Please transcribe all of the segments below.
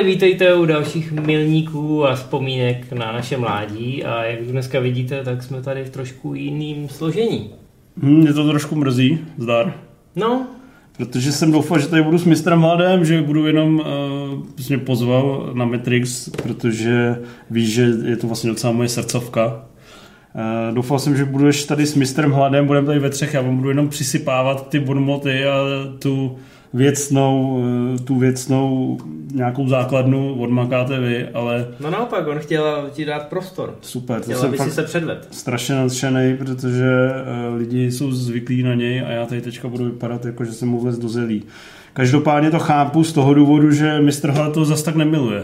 Vítejte, vítejte u dalších milníků a vzpomínek na naše mládí a jak dneska vidíte, tak jsme tady v trošku jiným složení. Hmm, mě to trošku mrzí, zdar. No, Protože jsem doufal, že tady budu s mistrem Hladem, že budu jenom, uh, mě pozval na Matrix, protože víš, že je to vlastně docela moje srdcovka. Uh, doufal jsem, že budeš tady s mistrem Hladem, budeme tady ve třech, já vám budu jenom přisypávat ty bonmoty a tu věcnou, eh, tu věcnou nějakou základnu odmakáte vy, ale no naopak, on chtěl ti dát prostor. super, to Chtěl, jsem aby si se předved. strašně nadšený, protože uh, lidi jsou zvyklí na něj a já tady teďka budu vypadat jako, že jsem mu vlez do zelí. Každopádně to chápu z toho důvodu, že mistr Hlad to zas tak nemiluje.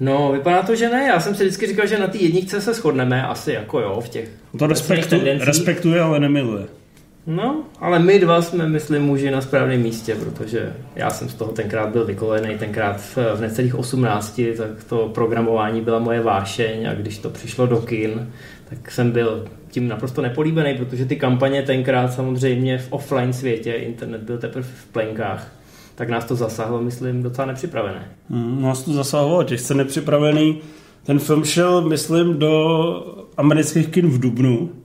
No, vypadá to, že ne. Já jsem si vždycky říkal, že na té jedničce se shodneme, asi jako jo, v těch To respektu, respektuje, ale nemiluje. No, ale my dva jsme, myslím, muži na správném místě, protože já jsem z toho tenkrát byl vykolený, tenkrát v, necelých 18, tak to programování byla moje vášeň a když to přišlo do kin, tak jsem byl tím naprosto nepolíbený, protože ty kampaně tenkrát samozřejmě v offline světě, internet byl teprve v plenkách, tak nás to zasáhlo, myslím, docela nepřipravené. Hmm, nás to zasahovalo, těžce nepřipravený. Ten film šel, myslím, do amerických kin v Dubnu.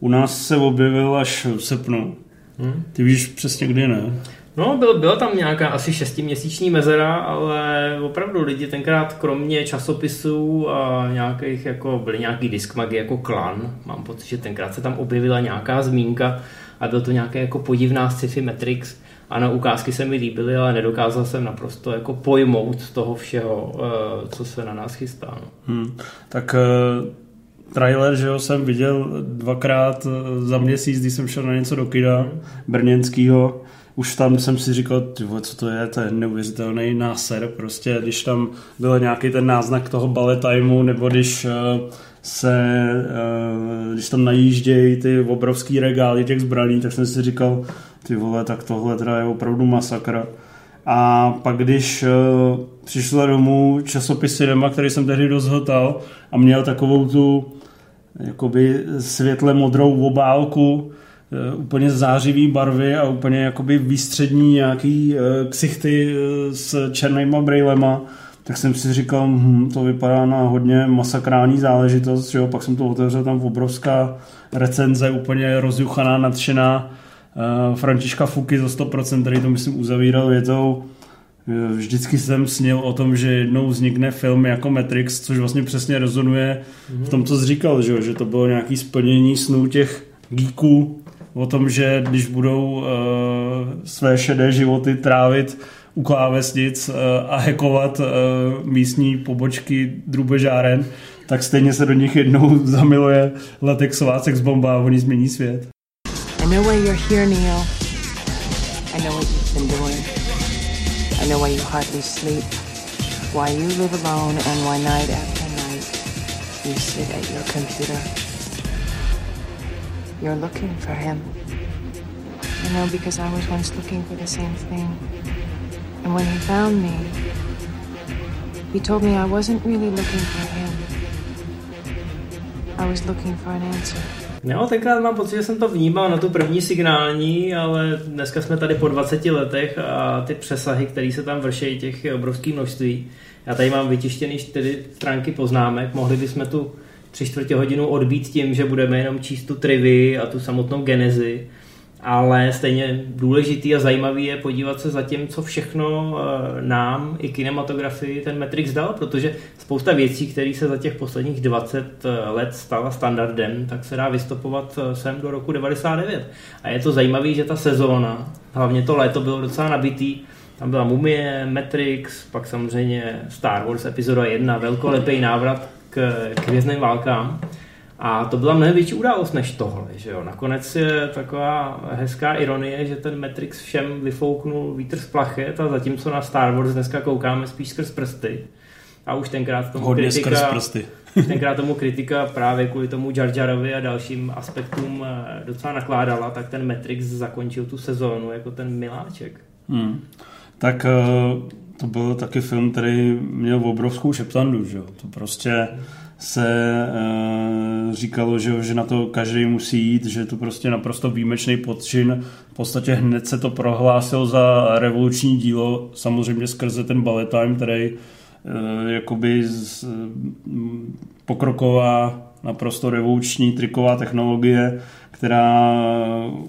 U nás se objevil až v srpnu. Hmm? Ty víš přesně kdy, ne? No, byl, byla tam nějaká asi šestiměsíční mezera, ale opravdu lidi tenkrát kromě časopisů a nějakých, jako byly nějaký diskmagy jako Klan, mám pocit, že tenkrát se tam objevila nějaká zmínka a byl to nějaké jako podivná sci-fi Matrix. Ano, ukázky se mi líbily, ale nedokázal jsem naprosto jako pojmout toho všeho, eh, co se na nás chystá. No. Hmm. Tak uh, trailer, že jo, jsem viděl dvakrát eh, za měsíc, když jsem šel na něco do kina brněnského. Už tam jsem si říkal, ty vole, co to je, to je neuvěřitelný náser, prostě, když tam byl nějaký ten náznak toho ballet timeu, nebo když uh, se, uh, když tam najíždějí ty obrovský regály těch zbraní, tak jsem si říkal, ty vole, tak tohle teda je opravdu masakra. A pak když přišla domů časopis Cinema, který jsem tehdy dost hltal a měl takovou tu jakoby světle modrou obálku, eh, úplně zářivý barvy a úplně jakoby výstřední nějaký uh, ksichty uh, s černýma brejlema, tak jsem si říkal, hm, to vypadá na hodně masakrální záležitost, jo? pak jsem to otevřel, tam obrovská recenze, úplně rozjuchaná, nadšená, Františka Fuky za 100%, který to myslím uzavíral větou, Vždycky jsem snil o tom, že jednou vznikne film jako Matrix, což vlastně přesně rezonuje v tom, co jsi říkal, že, že to bylo nějaké splnění snů těch geeků o tom, že když budou uh, své šedé životy trávit u klávesnic uh, a hackovat uh, místní pobočky drubežáren, tak stejně se do nich jednou zamiluje latexová sex bomba a oni změní svět. I know why you're here, Neil. I know what you've been doing. I know why you hardly sleep. Why you live alone and why night after night you sit at your computer. You're looking for him. I know because I was once looking for the same thing. And when he found me, he told me I wasn't really looking for him. I was looking for an answer. Jo, tenkrát mám pocit, že jsem to vnímal na tu první signální, ale dneska jsme tady po 20 letech a ty přesahy, které se tam vršejí, těch je obrovské množství. Já tady mám vytištěný čtyři stránky poznámek, mohli bychom tu tři čtvrtě hodinu odbít tím, že budeme jenom číst tu trivy a tu samotnou genezi, ale stejně důležitý a zajímavý je podívat se za tím, co všechno eh, nám i kinematografii ten Matrix dal, protože spousta věcí, které se za těch posledních 20 let stala standardem, tak se dá vystopovat eh, sem do roku 99. A je to zajímavé, že ta sezóna, hlavně to léto bylo docela nabitý, tam byla Mumie, Matrix, pak samozřejmě Star Wars epizoda 1, velkolepý návrat k, k válkám. A to byla mnohem větší událost než tohle. Že jo? Nakonec je taková hezká ironie, že ten Matrix všem vyfouknul vítr z plachet a zatímco na Star Wars dneska koukáme spíš skrz prsty. A už tenkrát tomu Hodně kritika, skrz prsty. už tenkrát tomu kritika právě kvůli tomu Jar Jarovi a dalším aspektům eh, docela nakládala, tak ten Matrix zakončil tu sezónu jako ten miláček. Hmm. Tak eh, to byl taky film, který měl obrovskou šeptandu, že jo? To prostě se uh, říkalo, že, že na to každý musí jít, že to prostě naprosto výjimečný podčin. V podstatě hned se to prohlásil za revoluční dílo, samozřejmě skrze ten ballet time, který uh, jakoby z, um, pokroková, naprosto revoluční triková technologie, která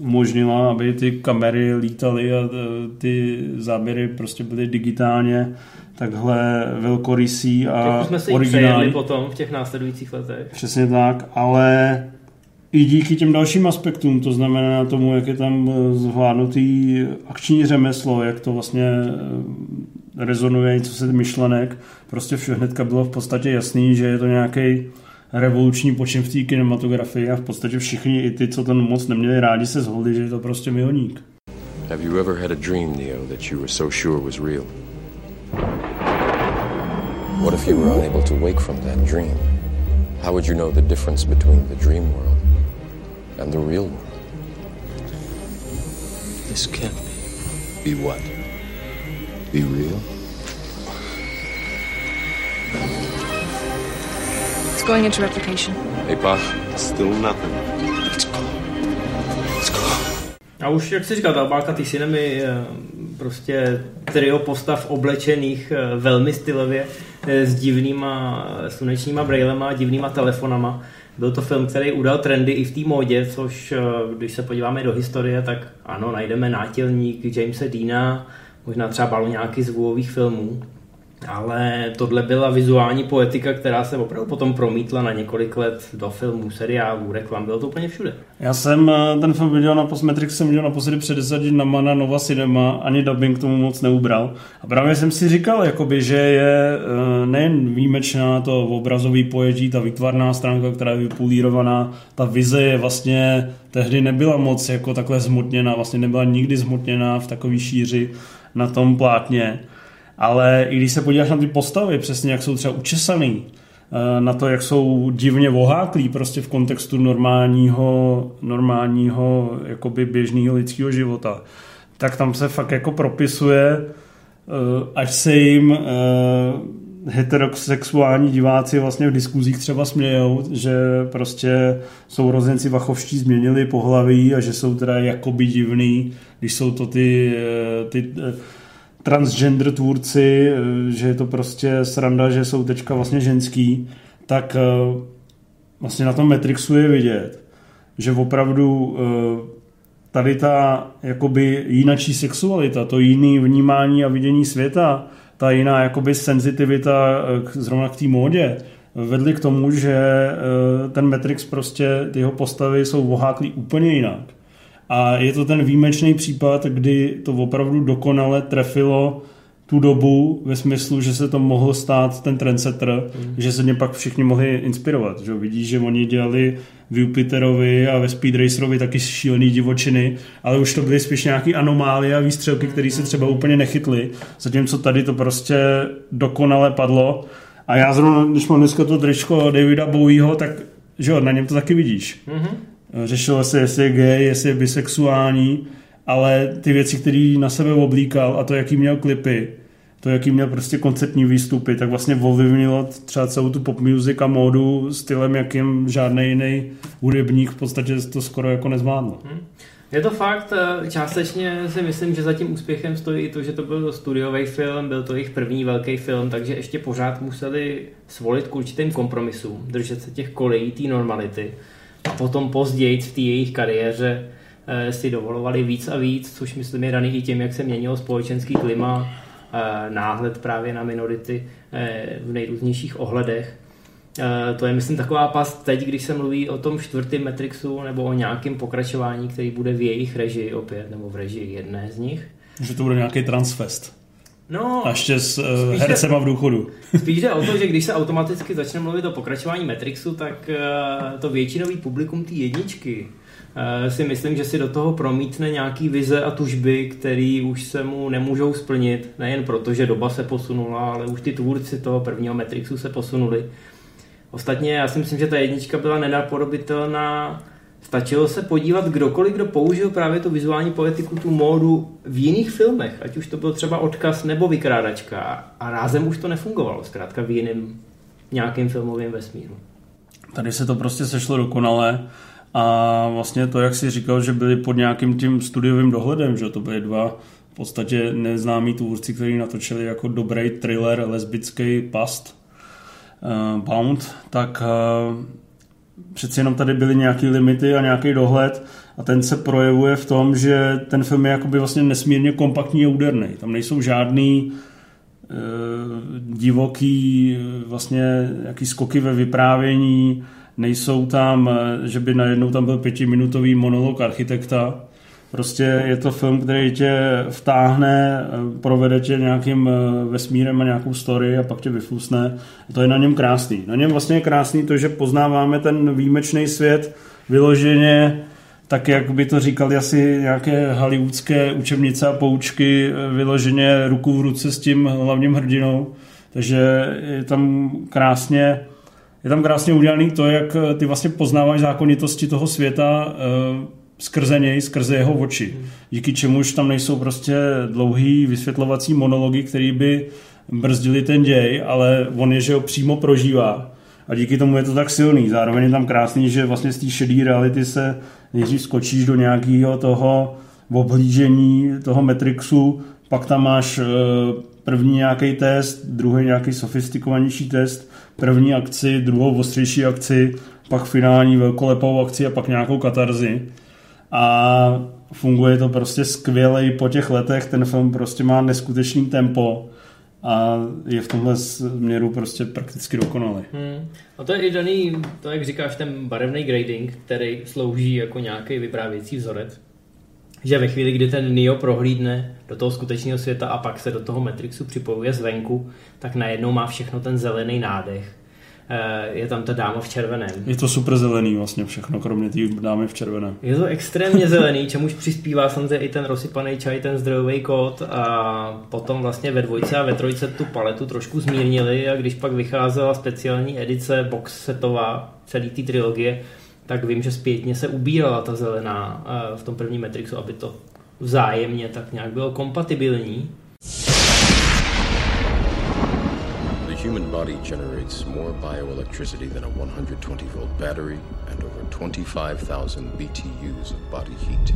umožnila, aby ty kamery lítaly a ty záběry prostě byly digitálně takhle velkorysý a jsme si originální. potom v těch následujících letech. Přesně tak, ale i díky těm dalším aspektům, to znamená tomu, jak je tam zvládnutý akční řemeslo, jak to vlastně eh, rezonuje, co se myšlenek, prostě vše hnedka bylo v podstatě jasný, že je to nějaký revoluční počin v té kinematografii a v podstatě všichni, i ty, co ten moc neměli rádi, se zhodli, že je to prostě milník. Have you ever had a dream, Neo, that you were so sure was real? What if you were unable to wake from that dream? How would you know the difference between the dream world and the real world? This can't be. Be what? Be real? It's going into replication. Hey, Boss. Still nothing. Let's go. Let's go. A už, jak jsi říkal, ta obálka ty cinemy eh, prostě trio postav oblečených eh, velmi stylově eh, s divnýma slunečníma brejlema a divnýma telefonama. Byl to film, který udal trendy i v té módě, což eh, když se podíváme do historie, tak ano, najdeme nátělník Jamesa Deana, možná třeba baloňáky z filmů ale tohle byla vizuální poetika, která se opravdu potom promítla na několik let do filmů, seriálů, reklam, bylo to úplně všude. Já jsem eh, ten film viděl na Matrix jsem viděl naposledy před deset na Mana Nova Cinema, ani dubbing tomu moc neubral. A právě jsem si říkal, jakoby, že je eh, nejen výjimečná to obrazový pojetí, ta výtvarná stránka, která je vypulírovaná, ta vize je vlastně tehdy nebyla moc jako takhle zmutněná, vlastně nebyla nikdy zmutněná v takové šíři na tom plátně ale i když se podíváš na ty postavy, přesně jak jsou třeba učesaný, eh, na to, jak jsou divně voháklí prostě v kontextu normálního, normálního jakoby běžného lidského života, tak tam se fakt jako propisuje, eh, až se jim eh, heterosexuální diváci vlastně v diskuzích třeba smějou, že prostě sourozenci vachovští změnili pohlaví a že jsou teda jakoby divný, když jsou to ty, ty transgender tvůrci, eh, že je to prostě sranda, že jsou teďka vlastně ženský, tak eh, vlastně na tom Matrixu je vidět, že opravdu eh, tady ta jakoby jinačí sexualita, to jiný vnímání a vidění světa, ta jiná jakoby senzitivita zrovna k té módě, vedly k tomu, že ten Matrix prostě, ty jeho postavy jsou voháklí úplně jinak. A je to ten výjimečný případ, kdy to opravdu dokonale trefilo tu dobu ve smyslu, že se to mohlo stát ten trendsetter, mm. že se mě pak všichni mohli inspirovat. Že? Vidíš, že oni dělali v Jupiterovi a ve Speed Racerovi taky šílený divočiny, ale už to byly spíš nějaký anomálie a výstřelky, které se třeba úplně nechytly, zatímco tady to prostě dokonale padlo. A já zrovna, když mám dneska to tričko Davida Bowieho, tak že jo, na něm to taky vidíš. Mm-hmm. Řešilo se, jestli je gay, jestli je bisexuální, ale ty věci, které na sebe oblíkal a to, jaký měl klipy, to, jaký měl prostě koncertní výstupy, tak vlastně ovlivnilo třeba celou tu pop music a módu stylem, jakým žádný jiný hudebník v podstatě to skoro jako nezvládl. Hmm. Je to fakt, eh, částečně si myslím, že za tím úspěchem stojí i to, že to byl studiový film, byl to jejich první velký film, takže ještě pořád museli svolit k určitým kompromisům, držet se těch kolejí, té normality potom později v té jejich kariéře eh, si dovolovali víc a víc, což myslím je daný i tím, jak se měnilo společenský klima, eh, náhled právě na minority eh, v nejrůznějších ohledech. To je, myslím, taková past teď, když se mluví o tom čtvrtém Matrixu nebo o nějakém pokračování, který bude v jejich režii opět, nebo v režii jedné z nich. Že to bude nějaký transfest. No, a ještě s uh, hercema v důchodu. Spíš jde o to, že když se automaticky začne mluvit o pokračování Matrixu, tak uh, to většinový publikum té jedničky uh, si myslím, že si do toho promítne nějaký vize a tužby, které už se mu nemůžou splnit, nejen proto, že doba se posunula, ale už ty tvůrci toho prvního Matrixu se posunuli. Ostatně já si myslím, že ta jednička byla nenapodobitelná Stačilo se podívat kdokoliv, kdo použil právě tu vizuální poetiku, tu módu v jiných filmech, ať už to byl třeba odkaz nebo vykrádačka a rázem už to nefungovalo, zkrátka v jiném nějakým filmovým vesmíru. Tady se to prostě sešlo dokonale a vlastně to, jak si říkal, že byli pod nějakým tím studiovým dohledem, že to byly dva v podstatě neznámí tvůrci, kteří natočili jako dobrý thriller lesbický past uh, Bound, tak uh, přeci jenom tady byly nějaké limity a nějaký dohled a ten se projevuje v tom, že ten film je jakoby vlastně nesmírně kompaktní a úderný. Tam nejsou žádný uh, divoký vlastně jaký skoky ve vyprávění, nejsou tam, eh, že by najednou tam byl pětiminutový monolog architekta. Prostě je to film, který tě vtáhne, eh, provede tě nějakým eh, vesmírem a nějakou story a pak tě vyflusne. To je na něm krásný. Na něm vlastně je krásný to, že poznáváme ten výjimečný svět vyloženě tak, jak by to říkali asi nějaké hollywoodské učebnice a poučky, vyloženě ruku v ruce s tím hlavním hrdinou. Takže je tam krásně je tam krásně udělaný to, jak eh, ty vlastně poznáváš zákonitosti toho světa skrze něj, skrze jeho oči. Díky čemuž tam nejsou prostě dlouhý vysvětlovací monology, který by brzdili ten děj, ale on je, že ho přímo prožívá. A díky tomu je to tak silný. Zároveň je tam krásný, že vlastně z té šedé reality se nejdřív skočíš do nějakého toho oblížení toho Matrixu, pak tam máš eh, první nějaký test, druhý nějaký sofistikovanější test, první akci, druhou ostřejší akci, pak finální velkolepou akci a pak nějakou katarzi. A funguje to prostě skvěle i po těch letech. Ten film prostě má neskutečný tempo a je v tomhle směru prostě prakticky dokonalý. Hmm. A to je i daný, to jak říkáš, ten barevný grading, který slouží jako nějaký vyprávěcí vzorec že ve chvíli, kdy ten Neo prohlídne do toho skutečného světa a pak se do toho Matrixu připojuje zvenku, tak najednou má všechno ten zelený nádech. Eh, je tam ta dáma v červeném. Je to super zelený vlastně všechno, kromě té dámy v červeném. Je to extrémně zelený, čemuž přispívá samozřejmě i ten rozsypaný čaj, ten zdrojový kód a potom vlastně ve dvojce a ve trojce tu paletu trošku zmírnili a když pak vycházela speciální edice box setová celý té trilogie, tak vím, že zpětně se ubírala ta zelená eh, v tom prvním Matrixu, aby to vzájemně tak nějak bylo kompatibilní. Human body generates more bioelectricity than a 120 volt battery and over 25,000 BTUs of body heat.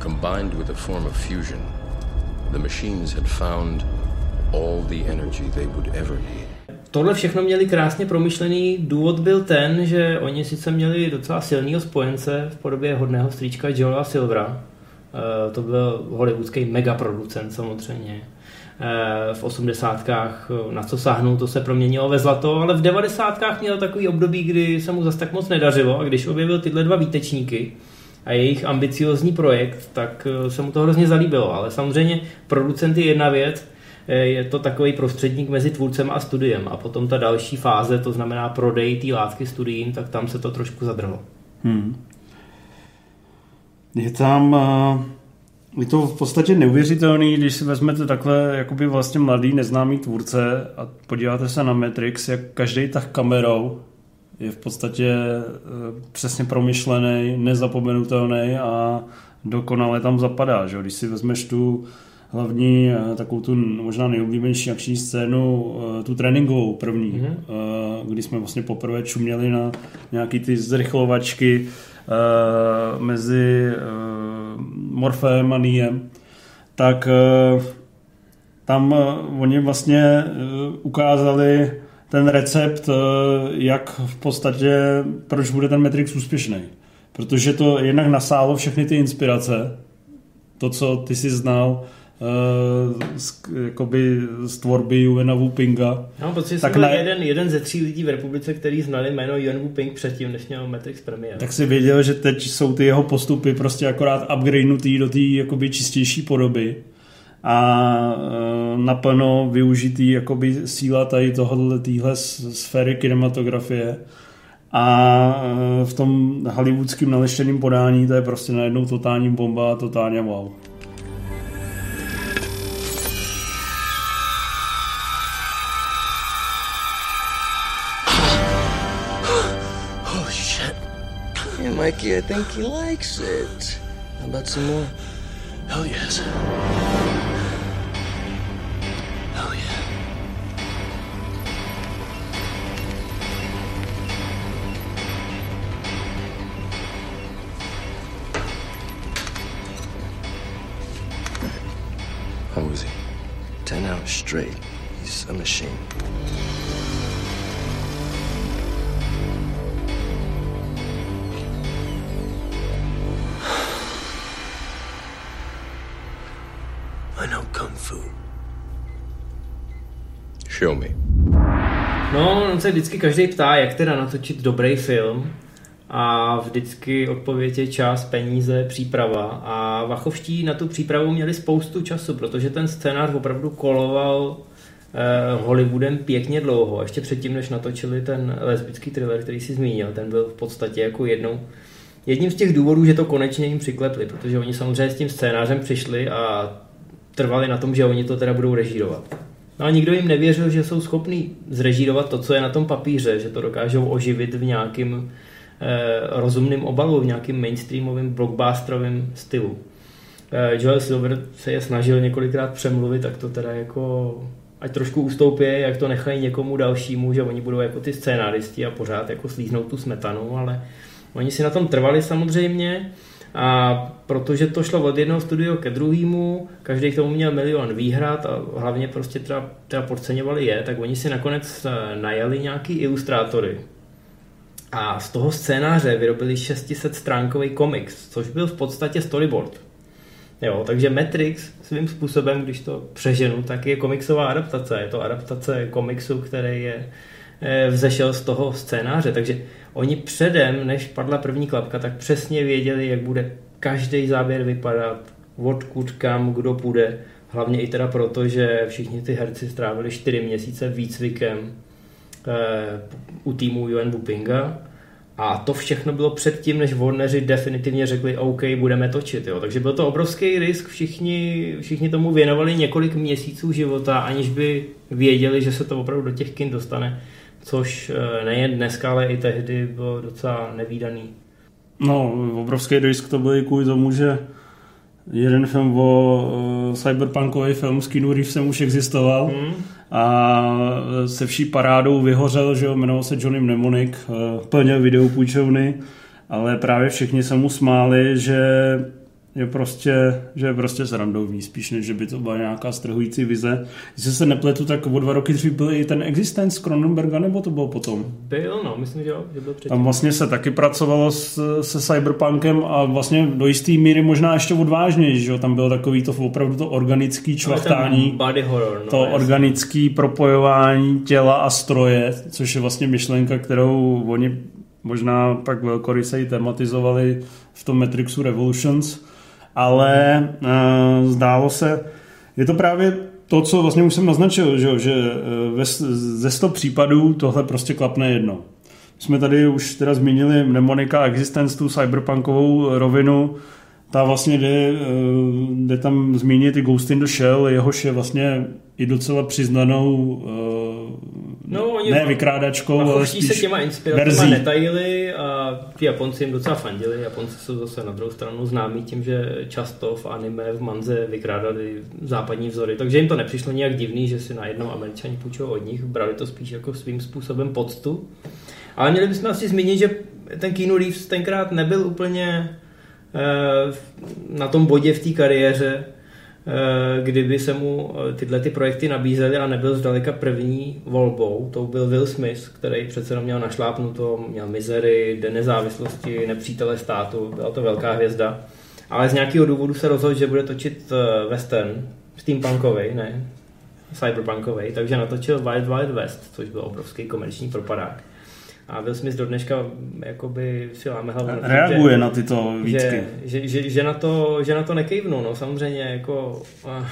Combined with a form of fusion, the machines had found all the energy they would ever need tohle všechno měli krásně promyšlený. Důvod byl ten, že oni sice měli docela silného spojence v podobě hodného stříčka Joela Silvera. Eh, to byl hollywoodský megaproducent samozřejmě. Eh, v osmdesátkách eh, na co sáhnul, to se proměnilo ve zlato, ale v devadesátkách měl takový období, kdy se mu zase tak moc nedařilo a když objevil tyhle dva výtečníky, a jejich ambiciozní projekt, tak se mu to hrozně zalíbilo. Ale samozřejmě producent je jedna věc, Eh, je to takový prostředník mezi tvůrcem a studiem. A potom ta další fáze, to znamená prodej té látky studiím, tak tam se to trošku zadrhlo. Hmm. Je tam... Je to v podstatě neuvěřitelný, když si vezmete takhle jakoby vlastně mladý neznámý tvůrce a podíváte se na Matrix, jak každý tak kamerou je v podstatě eh, přesně promyšlený, nezapomenutelný a dokonale tam zapadá. Že? Když si vezmeš tu hlavní, eh, takovou tu možná nejoblíbenější akční scénu, eh, tu tréninkovou první, mm-hmm. kdy jsme vlastně poprvé čuměli na nějaký ty zrychlovačky mezi Morfem a Niem, tak tam oni vlastně ukázali ten recept, jak v podstatě, proč bude ten Matrix úspěšný. Protože to jednak nasálo všechny ty inspirace, to, co ty si znal z, jakoby z tvorby Yuena Wu Pinga. No, protože tak jsem na... jeden, jeden ze tří lidí v republice, který znali jméno Yuen Wu Ping předtím, než měl Matrix Premiere. Tak si věděl, že teď jsou ty jeho postupy prostě akorát upgradenutý do té jakoby čistější podoby a uh, naplno využitý jakoby síla tady tohohle téhle sféry kinematografie a uh, v tom hollywoodském naleštěném podání to je prostě najednou totální bomba, totálně wow. Mikey, I think he likes it. How about some more? Hell yes. Vždycky každý ptá, jak teda natočit dobrý film a vždycky odpověď je čas, peníze, příprava a Vachovští na tu přípravu měli spoustu času, protože ten scénář opravdu koloval eh, Hollywoodem pěkně dlouho, ještě předtím, než natočili ten lesbický thriller, který si zmínil, ten byl v podstatě jako jednou jedním z těch důvodů, že to konečně jim přiklepli, protože oni samozřejmě s tím scénářem přišli a trvali na tom, že oni to teda budou režírovat. No a nikdo jim nevěřil, že jsou schopní zrežírovat to, co je na tom papíře, že to dokážou oživit v nějakým eh, rozumným obalu, v nějakým mainstreamovým blockbusterovým stylu. Eh, Joel Silver se je snažil několikrát přemluvit, tak to teda jako ať trošku ustoupí, jak to nechají někomu dalšímu, že oni budou jako ty scénáristi a pořád jako slíznou tu smetanu, ale oni si na tom trvali samozřejmě a protože to šlo od jednoho studio ke druhému, každý k tomu měl milion výhrad a hlavně prostě teda, teda podceňovali je, tak oni si nakonec eh, najali nějaký ilustrátory. A z toho scénáře vyrobili 600 stránkový komiks, což byl v podstatě storyboard. Jo, takže Matrix svým způsobem, když to přeženu, tak je komiksová adaptace. Je to adaptace komiksu, který je vzešel z toho scénáře. Takže oni předem, než padla první klapka, tak přesně věděli, jak bude každý záběr vypadat, odkud kam, kdo půjde. Hlavně i teda proto, že všichni ty herci strávili čtyři měsíce výcvikem eh, u týmu Yuan Wupinga. A to všechno bylo předtím, než Warneri definitivně řekli, OK, budeme točit. Jo. Takže byl to obrovský risk, všichni, všichni tomu věnovali několik měsíců života, aniž by věděli, že se to opravdu do těch kin dostane což eh, nejen dneska, ale i tehdy bylo docela nevýdaný. No, obrovský risk to byl i kvůli tomu, že jeden film o uh, cyberpunkový film s Keanu Reevesem už existoval hmm. a se vší parádou vyhořel, že jo, jmenoval se Johnny Mnemonic, uh, plnil videopůjčovny, ale právě všichni se mu smáli, že je prostě, že je prostě srandovní, spíš než že by to byla nějaká strhující vize. Když se nepletu, tak o dva roky dřív byl i ten Existence Cronenberga, nebo to bylo potom? Byl, no, myslím, že jo, že byl předtím. Tam vlastně se taky pracovalo s, se Cyberpunkem a vlastně do jisté míry možná ještě odvážněji, že jo, tam bylo takový to opravdu to organický čvachtání, body horror, no, to jasný. organický propojování těla a stroje, což je vlastně myšlenka, kterou oni možná pak velkorysej tematizovali v tom Matrixu Revolutions, ale uh, zdálo se, je to právě to, co vlastně už jsem naznačil, že, že eh, ve, ze 100 případů tohle prostě klapne jedno. Jsme tady už teda zmínili mnemonika Existence, tu cyberpunkovou rovinu, ta vlastně jde, eh, jde tam zmínit i Ghost in the Shell, jehož je vlastně i docela přiznanou no, oni ne vykrádačkou, ale spíš se těma inspiracemi netajili a ti Japonci jim docela fandili. Japonci jsou zase na druhou stranu známí tím, že často v anime, v manze vykrádali západní vzory, takže jim to nepřišlo nějak divný, že si najednou američani půjčou od nich, brali to spíš jako svým způsobem poctu. Ale měli bychom asi zmínit, že ten Keanu Reeves tenkrát nebyl úplně eh, na tom bodě v té kariéře, kdyby se mu eh, tyhle ty projekty nabízely a nebyl zdaleka první volbou. To byl Will Smith, který přece měl našlápnuto, měl mizery, den nezávislosti, nepřítele státu, byla to velká hvězda. Ale z nějakého důvodu se rozhodl, že bude točit eh, western, steampunkový, ne, cyberpunkový, takže natočil Wild Wild West, což byl obrovský komerční propadák. A Will Smith do dneška jakoby si láme hlavu. Reaguje že, na tyto výtky. Že, že, že, že, na to, že na to nekejvnu, no samozřejmě jako uh,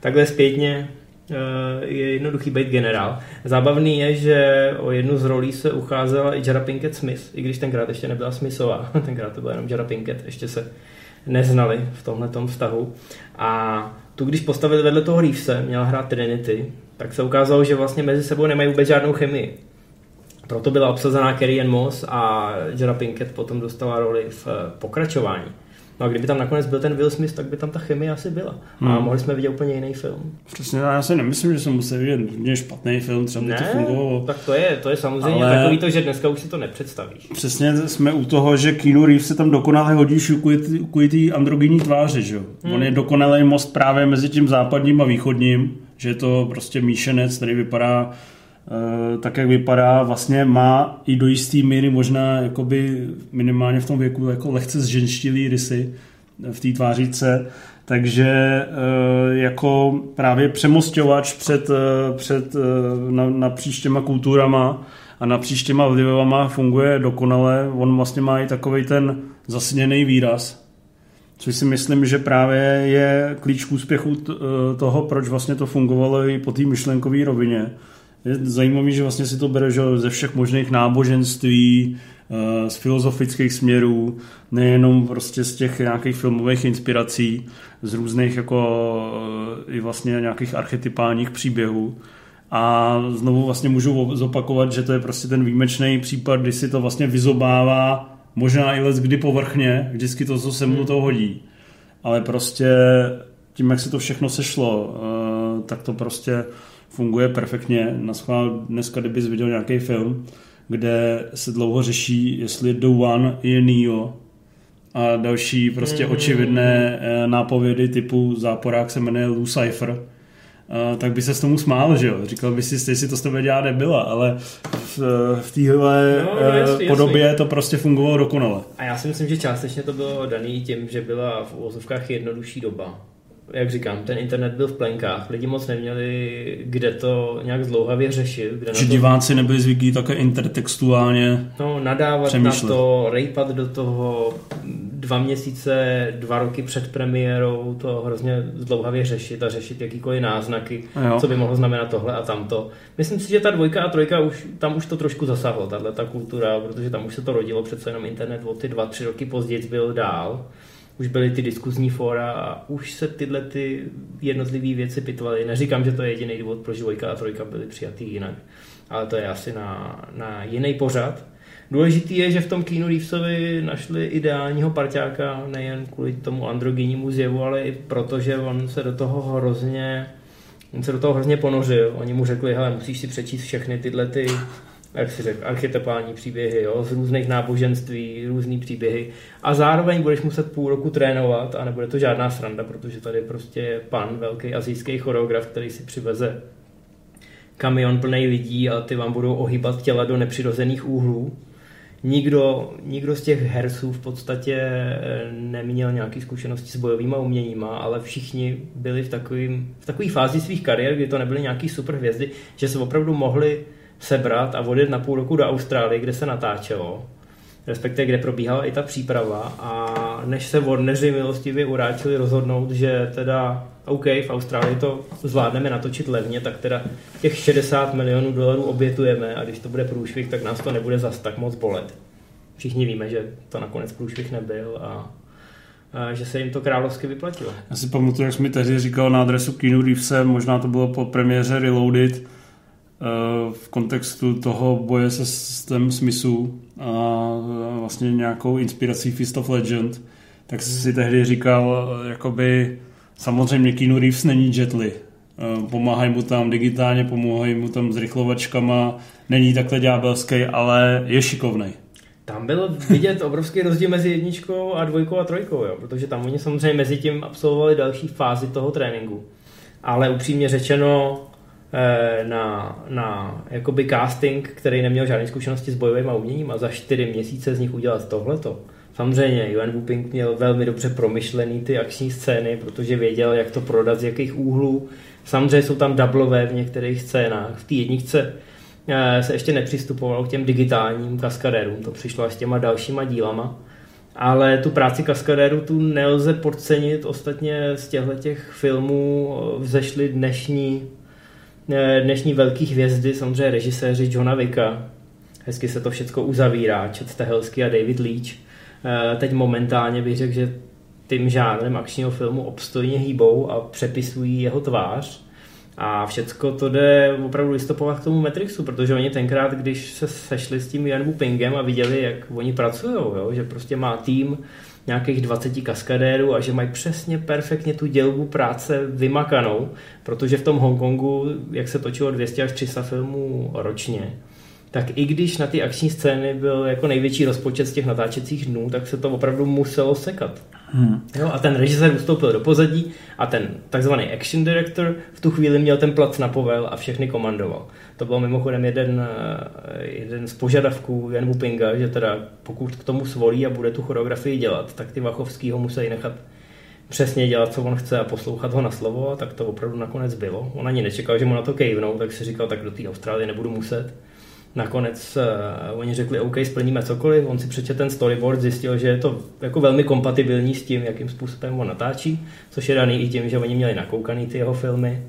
takhle zpětně uh, je jednoduchý být generál. Zábavný je, že o jednu z rolí se ucházela i Jara Pinkett Smith, i když tenkrát ještě nebyla Smithová, tenkrát to byla jenom Jara Pinkett, ještě se neznali v tomhle vztahu. A tu, když postavili vedle toho Reevese, měla hrát Trinity, tak se ukázalo, že vlastně mezi sebou nemají vůbec žádnou chemii. Proto byla obsazená Carrie Ann Moss a Jada Pinkett potom dostala roli v eh, pokračování. No a kdyby tam nakonec byl ten Will Smith, tak by tam ta chemie asi byla. A Hmm. mohli jsme vidět úplně jiný film. Přesně, já si nemyslím, že jsem musel vidět nutně špatný film, třeba by to Ne, fungovalo. tak to je, to je samozřejmě Ale- takový to, že dneska už si to nepředstavíš. Přesně jsme u toho, že Keanu Reeves se tam dokonale hodí kvůli- té androgenní tváři, že jo. Hmm. On je dokonalý most právě mezi tím západním a východním, že je to prostě míšenec, který vypadá tak, jak vypadá, vlastně má i do jistý míry možná jakoby minimálně v tom věku jako lehce zženštilý rysy v té tvářice, takže eh, jako právě přemostovač před, eh, před eh, na, na příštěma kulturama a na příštěma vlivama funguje dokonale. On vlastně má i takový ten zasněný výraz, což si myslím, že právě je klíč k úspěchu eh, toho, proč vlastně to fungovalo i po té myšlenkové rovině. Je zajímavé, že vlastně si to bere že ze všech možných náboženství, eh, z filozofických směrů, nejenom prostě z těch nějakých filmových inspirací, z různých jako eh, i vlastně nějakých archetypálních příběhů. A znovu vlastně můžu zopakovat, že to je prostě ten výjimečný případ, kdy si to vlastně vyzobává možná i let kdy povrchně, vždycky to, co se mu to hodí. Ale prostě tím, jak se to všechno sešlo, eh, tak to prostě funguje perfektně. Na schvál dneska, kdybys viděl nějaký film, kde se dlouho řeší, jestli The One je Neo a další prostě očividné eh, nápovědy typu záporák se jmenuje Lucifer, eh, tak by se s tomu smál, že jo? Říkal by si, jestli to s tebe dělá nebyla, ale v, v téhle No, no, jasný, jasný. podobě to prostě fungovalo dokonale. A já si myslím, že částečně to bylo daný tím, že byla v uvozovkách jednodušší doba. Jak říkám, ten internet byl v plenkách, lidi moc neměli kde to nějak zdlouhavě řešit, kde Že to diváci nebyli zvyklí také intertextuálně. No, nadávat Přemýšlet. na to, rejpat do toho dva měsíce, dva roky před premiérou, to hrozně zdlouhavě řešit a řešit jakýkoliv náznaky, Jo. co by mohlo znamenat tohle a tamto. Myslím si, že ta dvojka a trojka už, tam už to trošku zasáhlo, tahle ta kultura, protože tam už se to rodilo, přece jenom internet o ty dva, tři roky později byl dál. Už byly ty diskuzní fóra a už se tyhle ty jednotlivé věci pitvaly. Neříkám, že to je jediný důvod, proč dvojka a trojka byly přijatý jinak, ale to je asi na, na jiný pořad. Důležitý je, že v tom Keanu Reevesovi našli ideálního parťáka nejen kvůli tomu androgennímu zjevu, ale i proto, že on se do toho hrozně on se do toho hrozně ponořil. Oni mu řekli, hele, musíš si přečíst všechny tyhle ty jak si řekl, archetypální příběhy, jo, z různých náboženství, různý příběhy. A zároveň budeš muset půl roku trénovat a nebude to žádná sranda, protože tady prostě je pan, velký azijský choreograf, který si přiveze kamion plný lidí a ty vám budou ohýbat těla do nepřirozených úhlů. Nikdo, nikdo z těch herců v podstatě eh, neměl nějaké zkušenosti s bojovými uměníma, ale všichni byli v takovým, v takové fázi svých kariér, kdy to nebyly nějaký super hvězdy, že se opravdu mohli sebrat a odjet na půl roku do Austrálie, kde se natáčelo, respektive kde probíhala i ta příprava a než se Warneri milostivě uráčili rozhodnout, že teda OK, v Austrálii to zvládneme natočit levně, tak teda těch 60 milionů dolarů obětujeme a když to bude průšvih, tak nás to nebude zas tak moc bolet. Všichni víme, že to nakonec průšvih nebyl a, že se jim to královsky vyplatilo. Já si pamatuju, jak jsi mi tehdy říkal na adresu Keanu Reevese, možná to bylo po premiéře Reloaded, v kontextu toho boje se systém smyslu a vlastně nějakou inspirací Fist of Legend, tak si tehdy říkal, eh, jakoby samozřejmě Keanu Reeves není Jet Li. Eh, Pomáhají mu tam digitálně, pomáhají mu tam s rychlovačkama, není takhle ďábelský, ale je šikovnej. Tam byl vidět obrovský rozdíl mezi jedničkou a dvojkou a trojkou, jo? protože tam oni samozřejmě mezi tím absolvovali další fázi toho tréninku. Ale upřímně řečeno, eh, na, na jakoby casting, který neměl žádné zkušenosti s bojovým uměním a za čtyři měsíce z nich udělat tohleto. Samozřejmě, Yuan Wuping měl velmi dobře promyšlený ty akční scény, protože věděl, jak to prodat, z jakých úhlů. Samozřejmě jsou tam dublové v některých scénách. V té jedničce eh, se ještě nepřistupovalo k těm digitálním kaskadérům, to přišlo až s těma dalšíma dílama. Ale tu práci kaskadéru tu nelze podcenit, ostatně z těchto těch filmů eh, vzešly dnešní, eh, dnešní velký hvězdy, samozřejmě režiséři Johna Vicka. Hezky se to všechno uzavírá, Chad Stahelski a David Leach. Eh, Teď momentálně bych řekl, že tím žánrem akčního filmu obstojně hýbou a přepisují jeho tvář. A všecko to jde opravdu listopovat k tomu Matrixu, protože oni tenkrát, když se sešli s tím Jan Pingem a viděli, jak oni pracují, že prostě má tým nějakých 20 kaskadérů a že mají přesně perfektně tu dělbu práce vymakanou, protože v tom Hongkongu, jak se točilo 200 až 300 filmů ročně, tak i když na ty akční scény byl jako největší rozpočet z těch natáčecích dnů, tak se to opravdu muselo sekat. Hmm. Jo, a ten režisér ustoupil do pozadí a ten takzvaný action director v tu chvíli měl ten plac na povel a všechny komandoval. To byl mimochodem jeden, eh, jeden z požadavků Jan Wupinga, že teda pokud k tomu svolí a bude tu choreografii dělat, tak ty Vachovský ho musí nechat přesně dělat, co on chce a poslouchat ho na slovo, a tak to opravdu nakonec bylo. On ani nečekal, že mu na to kejvnou, tak si říkal, tak do té Austrálie nebudu muset. Nakonec uh, oni řekli, OK, splníme cokoliv, on si přečet ten storyboard, zjistil, že je to jako velmi kompatibilní s tím, jakým způsobem on natáčí, což je daný i tím, že oni měli nakoukaný ty jeho filmy.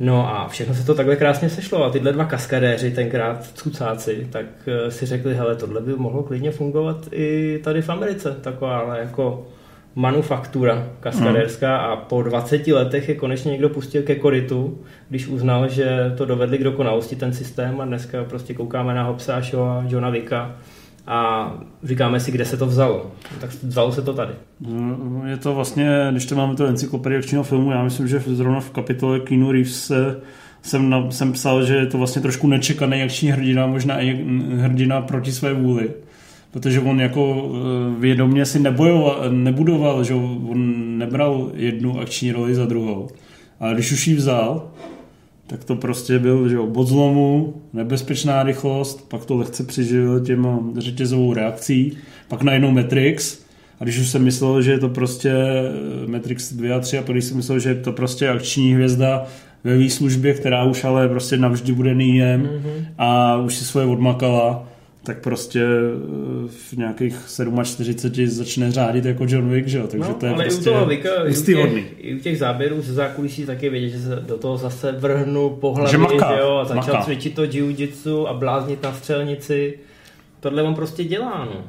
No a všechno se to takhle krásně sešlo a tyhle dva kaskadéři, tenkrát cucáci, tak uh, si řekli, hele, tohle by mohlo klidně fungovat i tady v Americe, taková ale jako manufaktura kaskadérská a po 20 letech je konečně někdo pustil ke koritu, když uznal, že to dovedli k dokonalosti ten systém a dneska prostě koukáme na Hobsa, a Johna Vicka a říkáme si, kde se to vzalo. Tak vzalo se to tady. No, je to vlastně, když to máme to encyklopedii akčního filmu, já myslím, že zrovna v kapitole Keanu Reeves jsem, na, jsem psal, že je to vlastně trošku nečekaný akční hrdina, možná i hrdina proti své vůli protože on jako eh, vědomě si nebojoval, nebudoval, že on nebral jednu akční roli za druhou. Ale když už ji vzal, tak to prostě byl že bod zlomu, nebezpečná rychlost, pak to lehce přežil těma řetězovou reakcí, pak najednou Matrix, a když už jsem myslel, že je to prostě eh, Matrix 2 a 3, a když jsem myslel, že je to prostě akční hvězda ve výslužbě, která už ale prostě navždy bude nýjem mm-hmm. a už si svoje odmakala, tak prostě eh, v nějakých 47 začne řádit jako John Wick, že jo? Takže no, to je ale prostě u toho Vicka, i u, těch, i u těch záběrů ze zákulisí taky vědět, že se do toho zase vrhnu po hlavě, že, jo? A začal maka. cvičit to jiu-jitsu a bláznit na střelnici. Tohle on prostě dělá, no.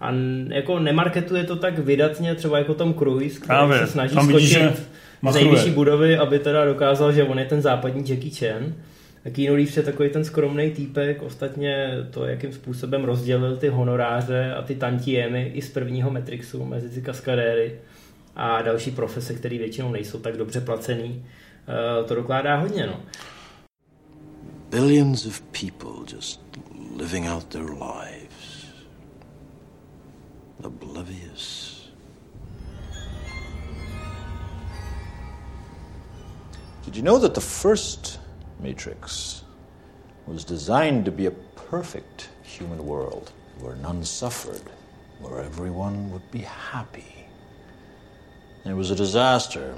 A jako nemarketuje to tak vydatně, třeba jako Tom Cruise, který Právě, se snaží tam vidíš, skočit že z nejvyšší budovy, aby teda dokázal, že on je ten západní Jackie Chan. Keanu Reeves je takový ten skromný týpek, ostatně to, jakým způsobem rozdělil ty honoráře a ty tantiemy i z prvního Matrixu mezi ty kaskadéry a další profese, které většinou nejsou tak dobře placený, eh, to dokládá hodně. No. Billions of people just living out their lives. Oblivious. Did you know that the first Matrix was designed to be a perfect human world where none suffered, where everyone would be happy. It was a disaster.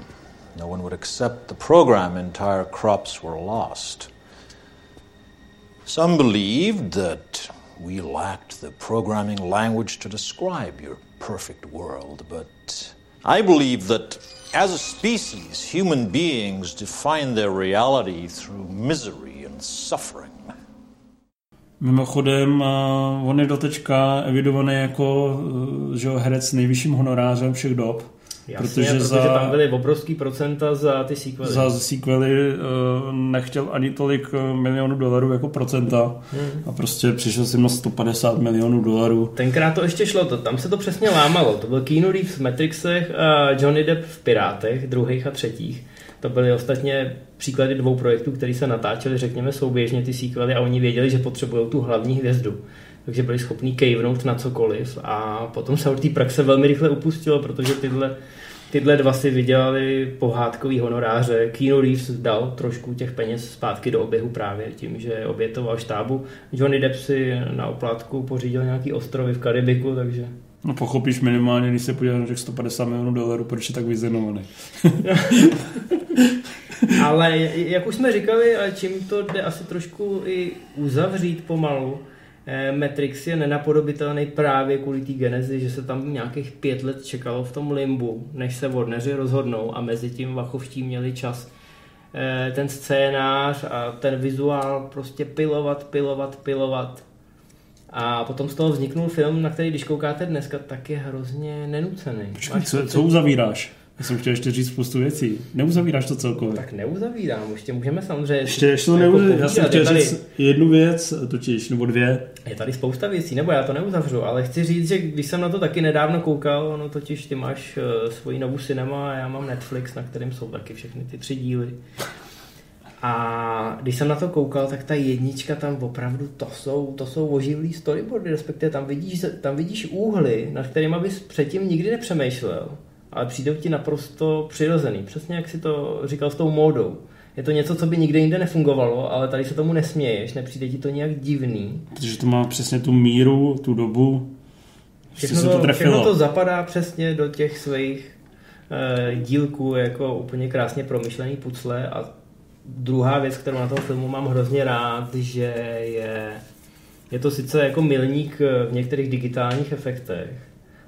No one would accept the program, entire crops were lost. Some believed that we lacked the programming language to describe your perfect world, but I believe that as a species, human beings define their reality through misery and suffering. Mimochodem, on je dotečka evidovaný jako uh, že herec s nejvyšším honorářem všech dob. Jasně, protože, protože za, tam byly obrovský procenta za ty sequely. Za sequely uh, nechtěl ani tolik eh, milionů dolarů jako procenta hmm. a prostě přišel si na 150 milionů dolarů. Tenkrát to ještě šlo, to, tam se to přesně lámalo. To byl Keanu Reeves v Matrixech a Johnny Depp v Pirátech, druhých a třetích. To byly ostatně příklady dvou projektů, které se natáčely, řekněme, souběžně ty sequely a oni věděli, že potřebují tu hlavní hvězdu takže byli schopni kejvnout na cokoliv a potom se od té praxe velmi rychle upustilo, protože tyhle, tyhle dva si vydělali pohádkový honoráře. Keanu Reeves dal trošku těch peněz zpátky do oběhu právě tím, že obětoval štábu. Johnny Depp si na oplátku pořídil nějaký ostrovy v Karibiku, takže No pochopíš minimálně, když se podíváš na těch 150 milionů dolarů, proč je tak vyzenovaný. Ale jak už jsme říkali, čím to jde asi trošku i uzavřít pomalu, Matrix je nenapodobitelný právě kvůli té genezi, že se tam nějakých pět let čekalo v tom limbu, než se Warneri rozhodnou a mezi tím Vachovští měli čas eh, ten scénář a ten vizuál prostě pilovat, pilovat, pilovat. A potom z toho vzniknul film, na který když koukáte dneska, tak je hrozně nenucený. Počkej, co, co uzavíráš? Já jsem chtěl ještě říct spoustu věcí. Neuzavíráš to celkově. Tak neuzavírám, ještě můžeme samozřejmě... Ještě, ještě to jako. Já jsem chtěl Je tady- říct jednu věc, totiž, nebo dvě. Je tady spousta věcí, nebo já to neuzavřu, ale chci říct, že když jsem na to taky nedávno koukal, no totiž ty máš uh, svoji novou cinema a já mám Netflix, na kterém jsou taky všechny ty tři díly. A když jsem na to koukal, tak ta jednička tam opravdu, to jsou, to jsou oživlý storyboardy, respektive tam vidíš, tam vidíš úhly, nad kterými bys předtím nikdy nepřemýšlel, ale přijdou ti naprosto přirozený, přesně jak si to říkal s tou módou. Je to něco, co by nikde jinde nefungovalo, ale tady se tomu nesměješ, nepřijde ti to nějak divný. Protože to má přesně tu míru, tu dobu. Všechno Všechno se to, to všechno to zapadá přesně do těch svých e, dílků jako úplně krásně promyšlený pucle a druhá věc, kterou na tom filmu mám hrozně rád, že je, je to sice jako milník eh, v některých digitálních efektech,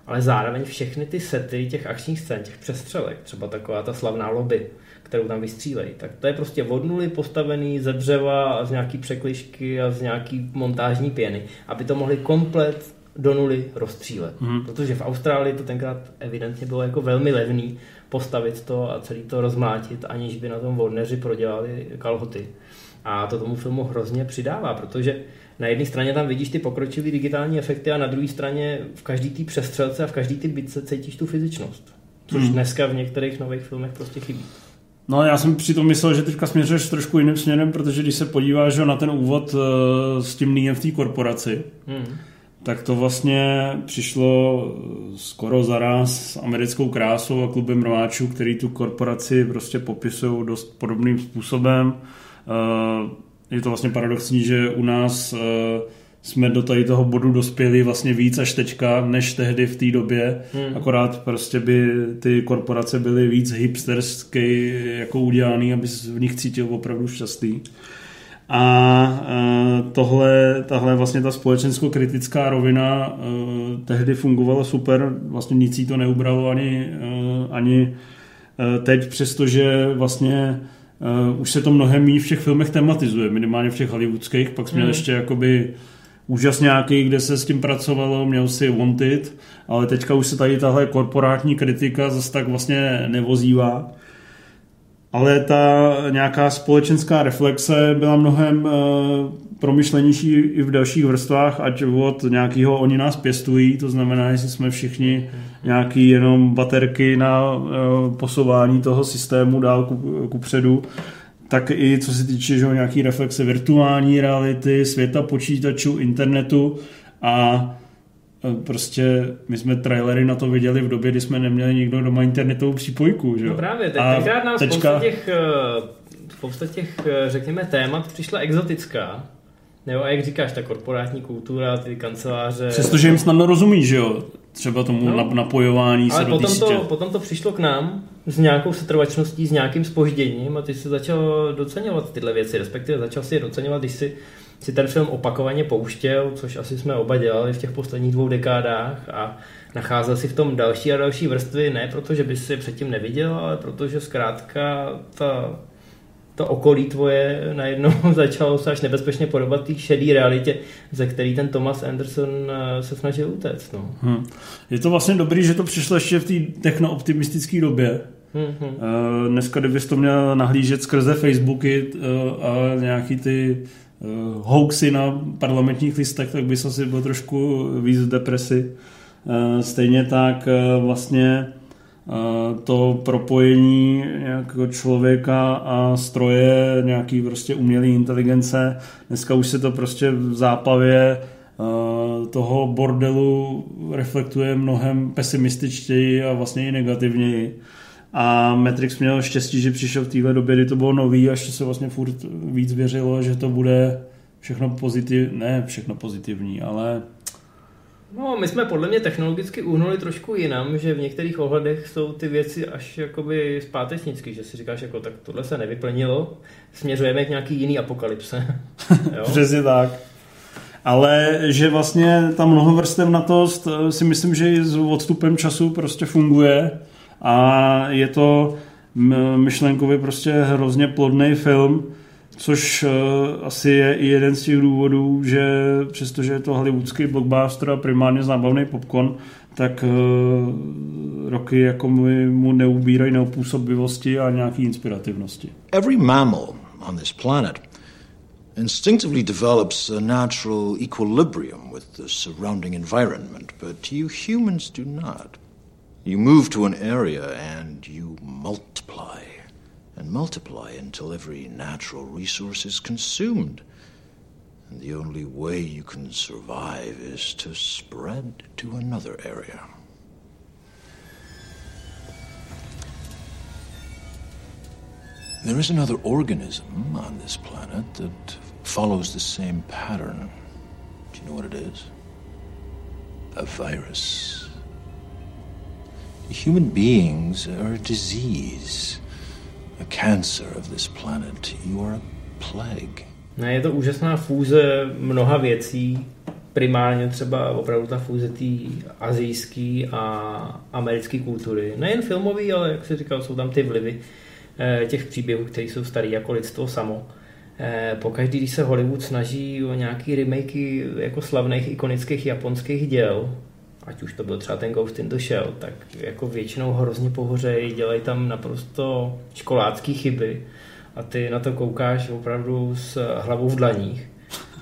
ale zároveň všechny ty sety těch akčních scén, těch přestřelek, třeba taková ta slavná lobby, kterou tam vystřílejí, tak to je prostě od nuly postavený ze dřeva a z nějaký překlišky a z nějaký montážní pěny, aby to mohli komplet do nuly rozstřílet. Mm. Protože v Austrálii to tenkrát evidentně bylo jako velmi levný postavit to a celý to rozmlátit, aniž by na tom vodneři prodělali kalhoty. A to tomu filmu hrozně přidává, protože na jedné straně tam vidíš ty pokročilé digitální efekty a na druhé straně v každý té přestřelce a v každý té bitce cítíš tu fyzičnost. Což dneska v některých nových filmech prostě chybí. No já jsem přitom myslel, že teďka směřuješ trošku jiným směrem, protože když se podíváš na ten úvod eh, s tím Níjem v té korporaci, Hmm. tak to vlastně přišlo eh, skoro zaraz s americkou krásou a klubem rváčů, který tu korporaci prostě popisují dost podobným způsobem. Je to vlastně paradoxní, že u nás eh, jsme do tady toho bodu dospěli vlastně víc až teďka, než tehdy v té době. Hmm. Akorát prostě by ty korporace byly víc hipstersky jako udělaný, aby se v nich cítil opravdu šťastný. A eh, tohle, tahle vlastně ta společensko-kritická rovina eh, tehdy fungovala super, vlastně nic jí to neubralo ani, ani teď, přestože vlastně uh, už se to mnohem méně v těch filmech tematizuje, minimálně v těch hollywoodských, pak jsme měl ještě jakoby úžas nějaký, kde se s tím pracovalo, měl si Wanted, ale teďka už se tady tahle korporátní kritika zase tak vlastně nevozívá. Ale ta nějaká společenská reflexe byla mnohem uh, promyšlenější i v dalších vrstvách, ať od nějakého oni nás pěstují, to znamená, jestli jsme všichni nějaký jenom baterky na uh, posouvání toho systému dál ku, ku předu, tak i co se týče že, nějaký reflexe virtuální reality, světa počítačů, internetu a e, prostě my jsme trailery na to viděli v době, kdy jsme neměli nikdo doma internetovou přípojku. Že? No právě, teď, A tenkrát nám teďka- spousta těch, eh, spousta těch, eh, řekněme, témat přišla exotická. Nebo a jak říkáš, ta korporátní kultura, ty kanceláře. Přestože jim snadno rozumí, že jo? Třeba tomu No. napojování se Ale do té potom to, potom to přišlo k nám s nějakou setrvačností, s nějakým spožděním a ty si začal docenovat tyhle věci, respektive začal si je docenovat, když si, si ten film opakovaně pouštěl, což asi jsme oba dělali v těch posledních dvou dekádách a nacházel si v tom další a další vrstvy, ne protože bys si je předtím neviděl, ale protože zkrátka ta, to okolí tvoje najednou začalo se až nebezpečně podobat té šedé realitě, ze který ten Thomas Anderson eh, se snažil utéct. No. Hm. Je to vlastně dobrý, že to přišlo ještě v té technooptimistické době. Hm, hm. Eh, Dneska, kdybys to měl nahlížet skrze Facebooky eh, a nějaký ty hoaxy na parlamentních listech, tak bys asi byl trošku víc v depresi. Stejně tak vlastně to propojení nějakého člověka a stroje, nějaký prostě umělé inteligence. Dneska už se to prostě v záplavě eh, toho bordelu reflektuje mnohem pesimističtěji a vlastně i negativněji. A Matrix měl štěstí, že přišel v téhle době, kdy to bylo nový a ještě se vlastně furt víc věřilo, že to bude všechno pozitiv, ne všechno pozitivní, ale No, my jsme podle mě technologicky uhnuli trošku jinam, že v některých ohledech jsou ty věci až jakoby zpátečnický, že si říkáš, jako tak tohle se nevyplnilo, směřujeme k nějaký jiný apokalypse. jo? přesně tak. Ale že vlastně ta mnohovrstevnatost si myslím, že i s odstupem času prostě funguje a je to myšlenkově prostě hrozně plodný film, Což uh, asi je i jeden z těch důvodů, že přestože je to hollywoodský blockbuster a primárně zábavný popcorn, tak uh, roky jako mu, neubírají neopůsobivosti a nějaký inspirativnosti. Every mammal on this planet instinctively develops a natural equilibrium with the surrounding environment, but you humans do not. You move to an area and you multiply and multiply until every natural resource is consumed. And the only way you can survive is to spread to another area. There is another organism on this planet that follows the same pattern. Do you know what it is? A virus. Human beings are a disease, a cancer of this planet. You are a plague. Ne, je to úžasná fúze mnoha věcí, primárně třeba opravdu ta fúze té azijské a americké kultury. Nejen filmový, ale jak si říkal, jsou tam ty vlivy eh, těch příběhů, které jsou starý jako lidstvo samo. Eh, pokaždý, když se Hollywood snaží o nějaký remakey jako slavných ikonických japonských děl, ať už to byl třeba ten Ghost in the Shell, tak jako většinou hrozně pohořejí, dělají tam naprosto školácké chyby a ty na to koukáš opravdu s hlavou v dlaních.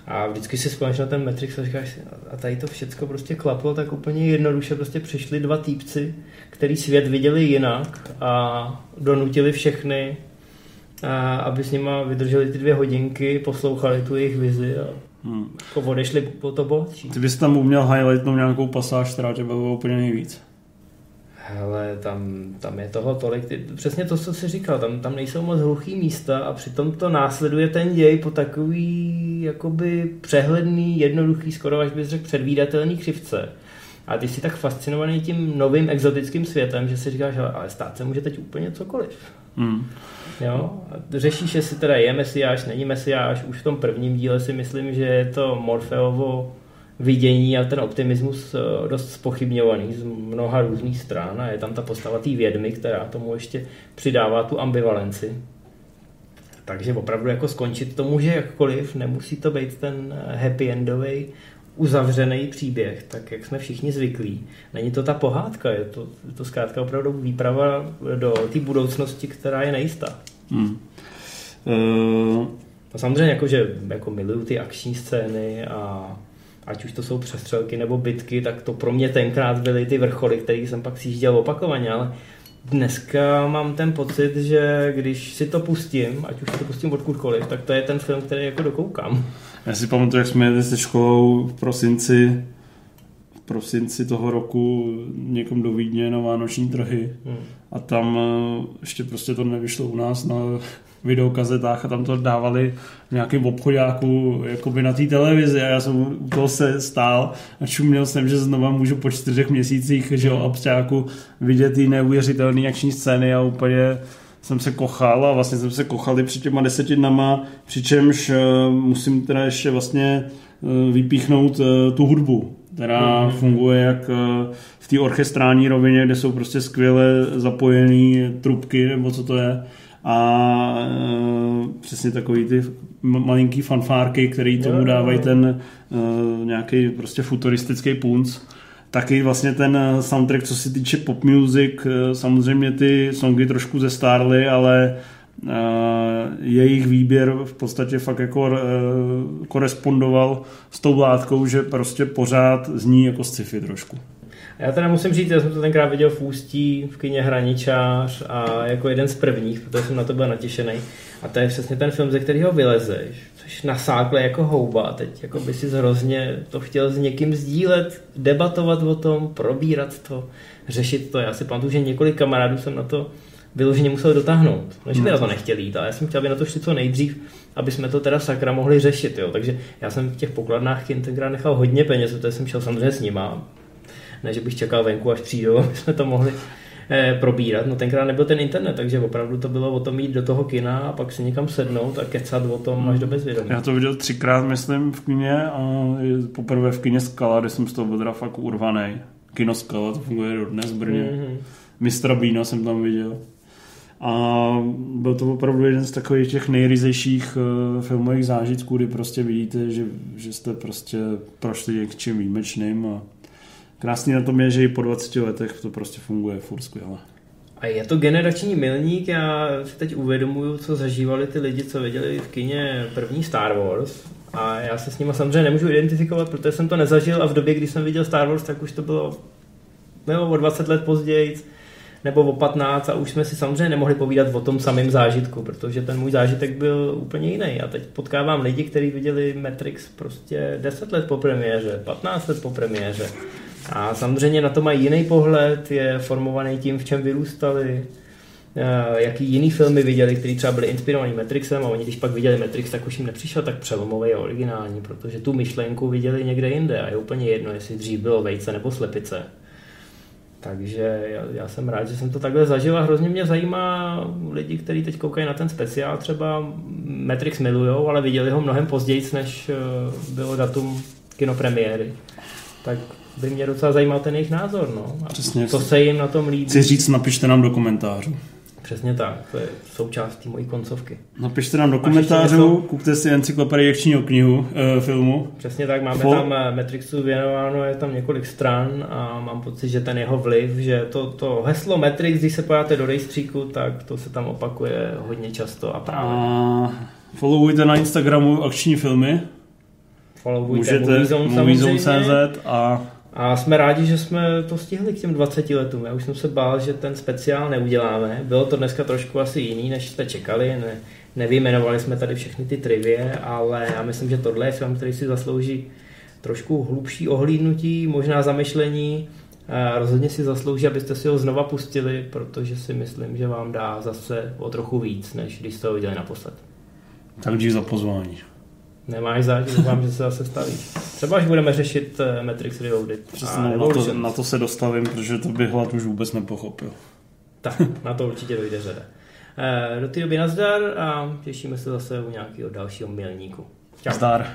A vždycky si vzpomínáš na ten Matrix a říkáš si, a tady to všechno prostě klaplo, tak úplně jednoduše prostě přišli dva týpci, který svět viděli jinak a donutili všechny, a aby s nima vydrželi ty dvě hodinky, poslouchali tu jejich vizi a hmm. jako odešli po to bohatší. Ty bys tam uměl highlightnout nějakou pasáž, která tě bavila úplně nejvíc. Hele, tam, tam je toho tolik, ty, přesně to, co jsi říkal, tam, tam nejsou moc hluchý místa a přitom to následuje ten děj po takový jakoby přehledný, jednoduchý, skoro až bys řekl předvídatelný křivce. A ty jsi tak fascinovaný tím novým exotickým světem, že si říkáš, ale stát se může teď úplně cokoliv. Hmm. Jo? Řešíš, jestli teda je mesiáš, není mesiáš. Už v tom prvním díle si myslím, že je to Morfeovo vidění a ten optimismus eh, dost spochybňovaný z mnoha různých stran a je tam ta postava té vědmy, která tomu ještě přidává tu ambivalenci. Takže opravdu jako skončit to může jakkoliv, nemusí to být ten happy endový uzavřený příběh, tak jak jsme všichni zvyklí. Není to ta pohádka, je to, je to zkrátka opravdu výprava do té budoucnosti, která je nejistá. Hmm. Uh... No samozřejmě jako, že jako miluju ty akční scény a ať už to jsou přestřelky nebo bitky, tak to pro mě tenkrát byly ty vrcholy, které jsem pak sjížděl opakovaně, ale dneska mám ten pocit, že když si to pustím, ať už si to pustím odkudkoliv, tak to je ten film, který jako dokoukám. Já si pamatuju, jak jsme jeli se školou v prosinci, v prosinci toho roku někam do Vídně na Vánoční trhy hmm. a tam eh, ještě prostě to nevyšlo u nás na videokazetách a tam to dávali v nějakém obchodáku jakoby na té televizi a já jsem u toho se stál a čuměl jsem, že znova můžu po čtyřech měsících že jo, absťáku vidět ty neuvěřitelné akční scény a úplně jsem se kochal a vlastně jsem se kochal i před těma desetinama, přičemž uh, musím teda ještě vlastně uh, vypíchnout uh, tu hudbu, která mm. funguje jak v té orchestrální rovině, kde jsou prostě skvěle zapojené trubky, nebo co to je, a přesně takový ty malinký fanfárky, které tomu dávají ten nějaký prostě futuristický punc taky vlastně ten eh, soundtrack, co se týče pop music, eh, samozřejmě ty songy trošku zestárly, ale uh, jejich výběr v podstatě fakt jako korespondoval s tou látkou, že prostě pořád zní jako sci-fi trošku. Já teda musím říct, já jsem to tenkrát viděl v Ústí, v kině Hraničář a jako jeden z prvních, protože jsem na to byl natěšený. A to je přesně ten film, ze kterého vylezeš, což nasákle jako houba. Teď jako by si hrozně to chtěl s někým sdílet, debatovat o tom, probírat to, řešit to. Já si pamatuju, že několik kamarádů jsem na to vyloženě musel dotáhnout. No, že by na to nechtěli jít, ale já jsem chtěl, aby na to šli co nejdřív, aby jsme to teda sakra mohli řešit. Jo. Takže já jsem v těch pokladnách kin tenkrát nechal hodně peněz, protože jsem šel samozřejmě s nima. Ne, že bych čekal venku, až přijdou, aby jsme to mohli eh, probírat. No tenkrát nebyl ten internet, takže opravdu to bylo o tom jít do toho kina a pak si někam sednout a kecat o tom až do bezvědomí. Já to viděl třikrát, myslím, v kině a poprvé v kině Skala, kde jsem z toho byl teda fakt urvaný. Kino Skala, to funguje dnes v Brně. Mm-hmm. Mistra Bína jsem tam viděl. A byl to opravdu jeden z takových těch nejryzejších uh, filmových zážitků, kdy prostě vidíte, že, že jste prostě prošli něčím výjimečným a krásný na tom je, že i po 20 letech to prostě funguje furt skvěle. A je to generační milník, já si teď uvědomuju, co zažívali ty lidi, co viděli v kině první Star Wars. A já se s nimi samozřejmě nemůžu identifikovat, protože jsem to nezažil a v době, kdy jsem viděl Star Wars, tak už to bylo nebo o 20 let později nebo o 15 a už jsme si samozřejmě nemohli povídat o tom samém zážitku, protože ten můj zážitek byl úplně jiný. A teď potkávám lidi, kteří viděli Matrix prostě 10 let po premiéře, 15 let po premiéře. A samozřejmě na to mají jiný pohled, je formovaný tím, v čem vyrůstali, jaký jiný filmy viděli, které třeba byly inspirovaný Matrixem a oni když pak viděli Matrix, tak už jim nepřišel tak přelomový a originální, protože tu myšlenku viděli někde jinde a je úplně jedno, jestli dřív bylo vejce nebo slepice. Takže já, já jsem rád, že jsem to takhle zažil a hrozně mě zajímá lidi, kteří teď koukají na ten speciál, třeba Matrix milujou, ale viděli ho mnohem později, než eh, bylo datum kinopremiéry. Tak by mě docela zajímal ten jejich názor. No. A Přesně. To se jim na tom líbí. Chci říct, napište nám do komentářů. Přesně tak, to je součástí mojí koncovky. Napište nám do komentářů, kupte si encyklopedii knihu, e, filmu. Přesně tak, máme Fo- tam eh, Matrixu věnováno, je tam několik stran a mám pocit, že ten jeho vliv, že to, to heslo Matrix, když se pojáte do rejstříku, tak to se tam opakuje hodně často a právě. A followujte na Instagramu akční filmy. Followujte Můžete Moviezone a A jsme rádi, že jsme to stihli k těm 20 letům. Já už jsem se bál, že ten speciál neuděláme. Bylo to dneska trošku asi jiný, než jste čekali. Ne, nevyjmenovali jsme tady všechny ty trivie, ale já myslím, že tohle je film, který si zaslouží trošku hlubší ohlídnutí, možná zamyšlení. A rozhodně si zaslouží, abyste si ho znova pustili, protože si myslím, že vám dá zase o trochu víc, než když jste ho viděli naposled. tak dík za pozvání. Nemáš záď, doufám, že se zase stavíš. Třeba až budeme řešit eh, Matrix Reloaded. Přesně na to, na to se dostavím, protože to bych hlad už vůbec nepochopil. Tak, na to určitě dojde řada. Eh, Do té doby nazdar a těšíme se zase u nějakého dalšího milníku. Čau. Zdar.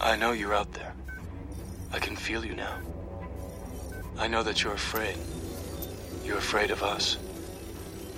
I know you're out there. I can feel you now. I know that you're afraid. You're afraid of us.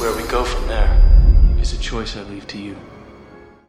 Where we go from there is a choice I leave to you.